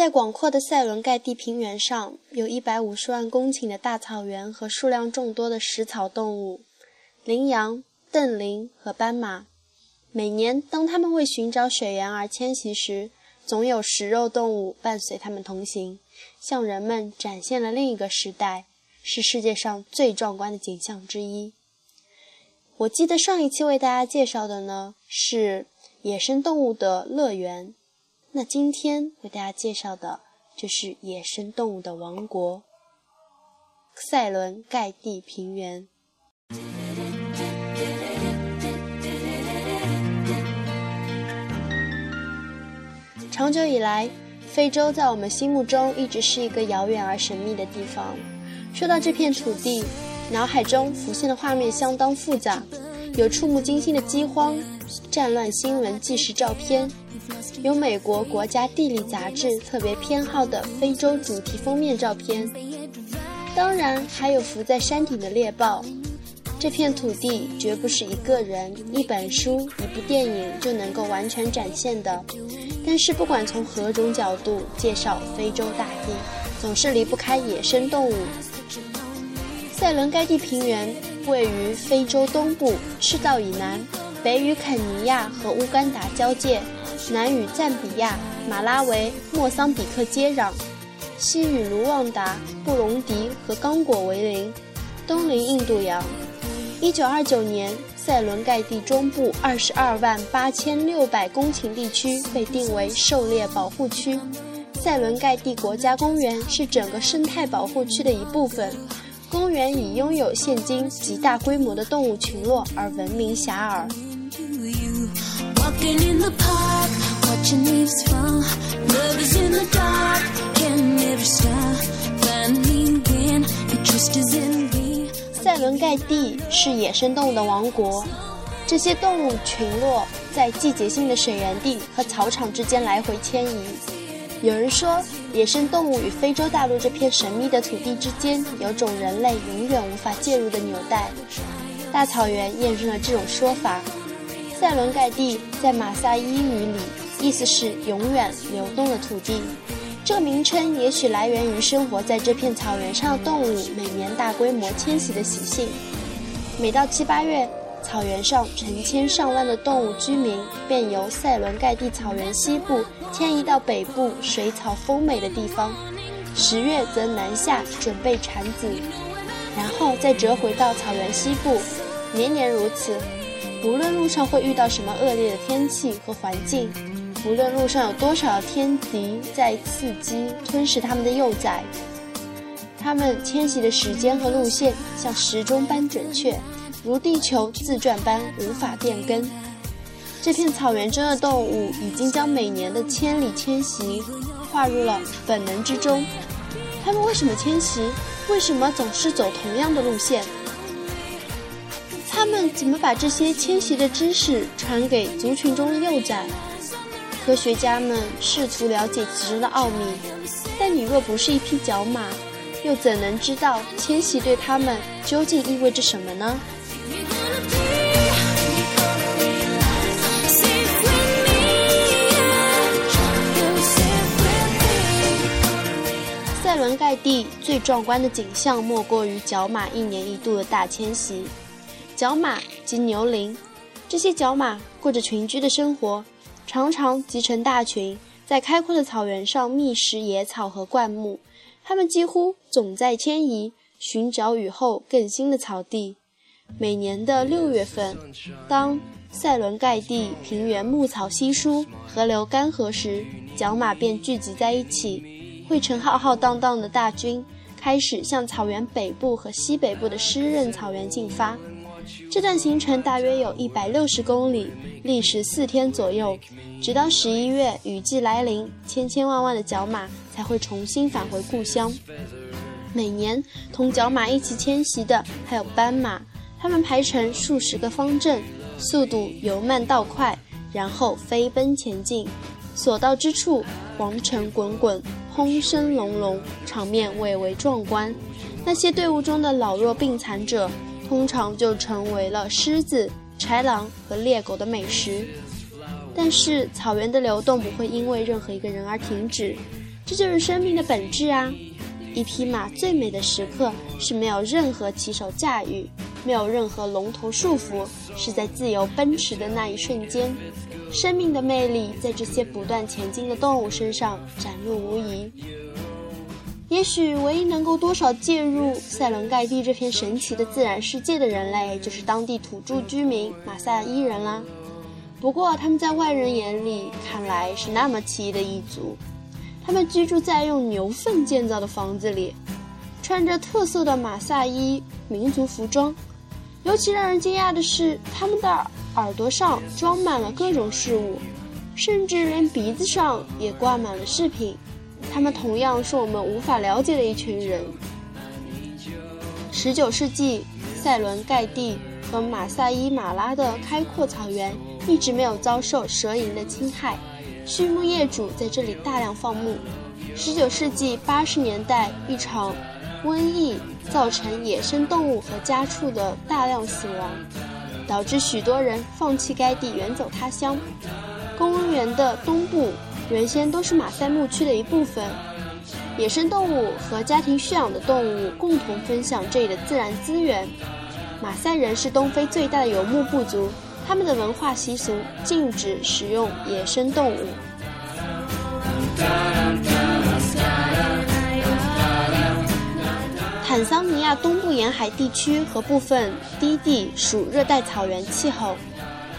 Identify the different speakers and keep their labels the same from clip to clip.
Speaker 1: 在广阔的塞伦盖蒂平原上，有一百五十万公顷的大草原和数量众多的食草动物——羚羊、瞪羚和斑马。每年，当它们为寻找水源而迁徙时，总有食肉动物伴随它们同行，向人们展现了另一个时代，是世界上最壮观的景象之一。我记得上一期为大家介绍的呢是野生动物的乐园。那今天为大家介绍的就是野生动物的王国——塞伦盖蒂平原。长久以来，非洲在我们心目中一直是一个遥远而神秘的地方。说到这片土地，脑海中浮现的画面相当复杂，有触目惊心的饥荒、战乱新闻纪实照片。有美国国家地理杂志特别偏好的非洲主题封面照片，当然还有伏在山顶的猎豹。这片土地绝不是一个人、一本书、一部电影就能够完全展现的。但是不管从何种角度介绍非洲大地，总是离不开野生动物。塞伦盖蒂平原位于非洲东部赤道以南，北与肯尼亚和乌干达交界。南与赞比亚、马拉维、莫桑比克接壤，西与卢旺达、布隆迪和刚果为邻，东临印度洋。一九二九年，塞伦盖蒂中部二十二万八千六百公顷地区被定为狩猎保护区。塞伦盖蒂国家公园是整个生态保护区的一部分，公园以拥有现今极大规模的动物群落而闻名遐迩。塞伦盖蒂是野生动物的王国，这些动物群落在季节性的水源地和草场之间来回迁移。有人说，野生动物与非洲大陆这片神秘的土地之间有种人类永远无法介入的纽带。大草原验证了这种说法。塞伦盖蒂在马萨伊语里意思是永远流动的土地，这个名称也许来源于生活在这片草原上的动物每年大规模迁徙的习性。每到七八月，草原上成千上万的动物居民便由塞伦盖蒂草原西部迁移到北部水草丰美的地方，十月则南下准备产子，然后再折回到草原西部，年年如此。无论路上会遇到什么恶劣的天气和环境，无论路上有多少天敌在伺机吞噬它们的幼崽，它们迁徙的时间和路线像时钟般准确，如地球自转般无法变更。这片草原中的动物已经将每年的千里迁徙划入了本能之中。它们为什么迁徙？为什么总是走同样的路线？他们怎么把这些迁徙的知识传给族群中的幼崽？科学家们试图了解其中的奥秘，但你若不是一匹角马，又怎能知道迁徙对他们究竟意味着什么呢？塞伦盖蒂最壮观的景象，莫过于角马一年一度的大迁徙。角马及牛羚，这些角马过着群居的生活，常常集成大群，在开阔的草原上觅食野草和灌木。它们几乎总在迁移，寻找雨后更新的草地。每年的六月份，当塞伦盖蒂平原牧草稀疏、河流干涸时，角马便聚集在一起，汇成浩浩荡荡的大军，开始向草原北部和西北部的湿润草原进发。这段行程大约有一百六十公里，历时四天左右。直到十一月雨季来临，千千万万的角马才会重新返回故乡。每年同角马一起迁徙的还有斑马，它们排成数十个方阵，速度由慢到快，然后飞奔前进。所到之处，黄尘滚滚，轰声隆隆，场面蔚为壮观。那些队伍中的老弱病残者。通常就成为了狮子、豺狼和猎狗的美食。但是草原的流动不会因为任何一个人而停止，这就是生命的本质啊！一匹马最美的时刻是没有任何骑手驾驭，没有任何龙头束缚，是在自由奔驰的那一瞬间。生命的魅力在这些不断前进的动物身上展露无遗。也许唯一能够多少介入塞伦盖蒂这片神奇的自然世界的人类，就是当地土著居民马萨伊人啦。不过他们在外人眼里看来是那么奇异的一族。他们居住在用牛粪建造的房子里，穿着特色的马萨伊民族服装。尤其让人惊讶的是，他们的耳朵上装满了各种饰物，甚至连鼻子上也挂满了饰品。他们同样是我们无法了解的一群人。十九世纪，塞伦盖蒂和马萨伊马拉的开阔草原一直没有遭受蛇蝇的侵害，畜牧业主在这里大量放牧。十九世纪八十年代，一场瘟疫造成野生动物和家畜的大量死亡，导致许多人放弃该地，远走他乡。公园的东部。原先都是马赛牧区的一部分，野生动物和家庭驯养的动物共同分享这里的自然资源。马赛人是东非最大的游牧部族，他们的文化习俗禁止使用野生动物。坦桑尼亚东部沿海地区和部分低地属热带草原气候，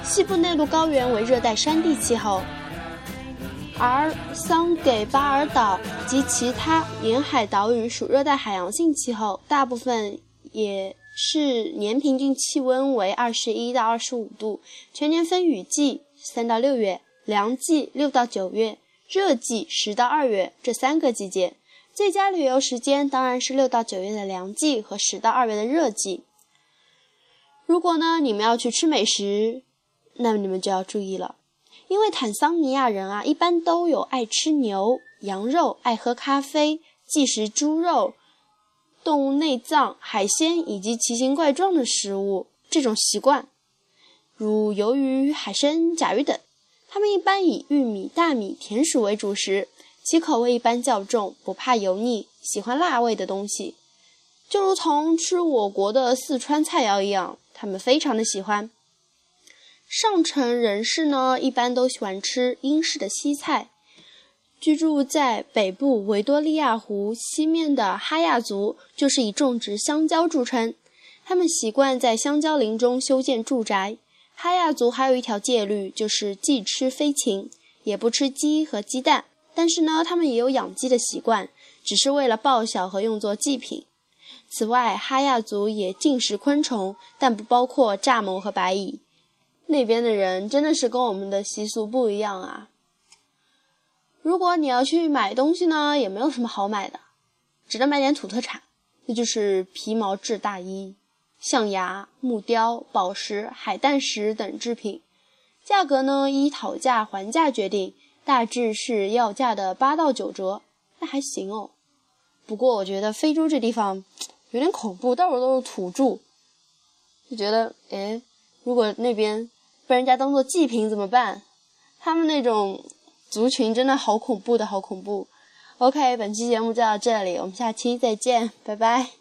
Speaker 1: 西部内陆高原为热带山地气候。而桑给巴尔岛及其他沿海岛屿属热带海洋性气候，大部分也是年平均气温为二十一到二十五度，全年分雨季三到六月，凉季六到九月，热季十到二月这三个季节。最佳旅游时间当然是六到九月的凉季和十到二月的热季。如果呢你们要去吃美食，那么你们就要注意了。因为坦桑尼亚人啊，一般都有爱吃牛、羊肉、爱喝咖啡、忌食猪肉、动物内脏、海鲜以及奇形怪状的食物这种习惯，如鱿鱼、海参、甲鱼等。他们一般以玉米、大米、田薯为主食，其口味一般较重，不怕油腻，喜欢辣味的东西，就如同吃我国的四川菜肴一样，他们非常的喜欢。上层人士呢，一般都喜欢吃英式的西菜。居住在北部维多利亚湖西面的哈亚族，就是以种植香蕉著称。他们习惯在香蕉林中修建住宅。哈亚族还有一条戒律，就是既吃飞禽，也不吃鸡和鸡蛋。但是呢，他们也有养鸡的习惯，只是为了报晓和用作祭品。此外，哈亚族也进食昆虫，但不包括蚱蜢和白蚁。那边的人真的是跟我们的习俗不一样啊！如果你要去买东西呢，也没有什么好买的，只能买点土特产，那就是皮毛制大衣、象牙、木雕、宝石、海胆石等制品。价格呢依讨价还价决定，大致是要价的八到九折，那还行哦。不过我觉得非洲这地方有点恐怖，到处都是土著，就觉得哎，如果那边。被人家当做祭品怎么办？他们那种族群真的好恐怖的，好恐怖。OK，本期节目就到这里，我们下期再见，拜拜。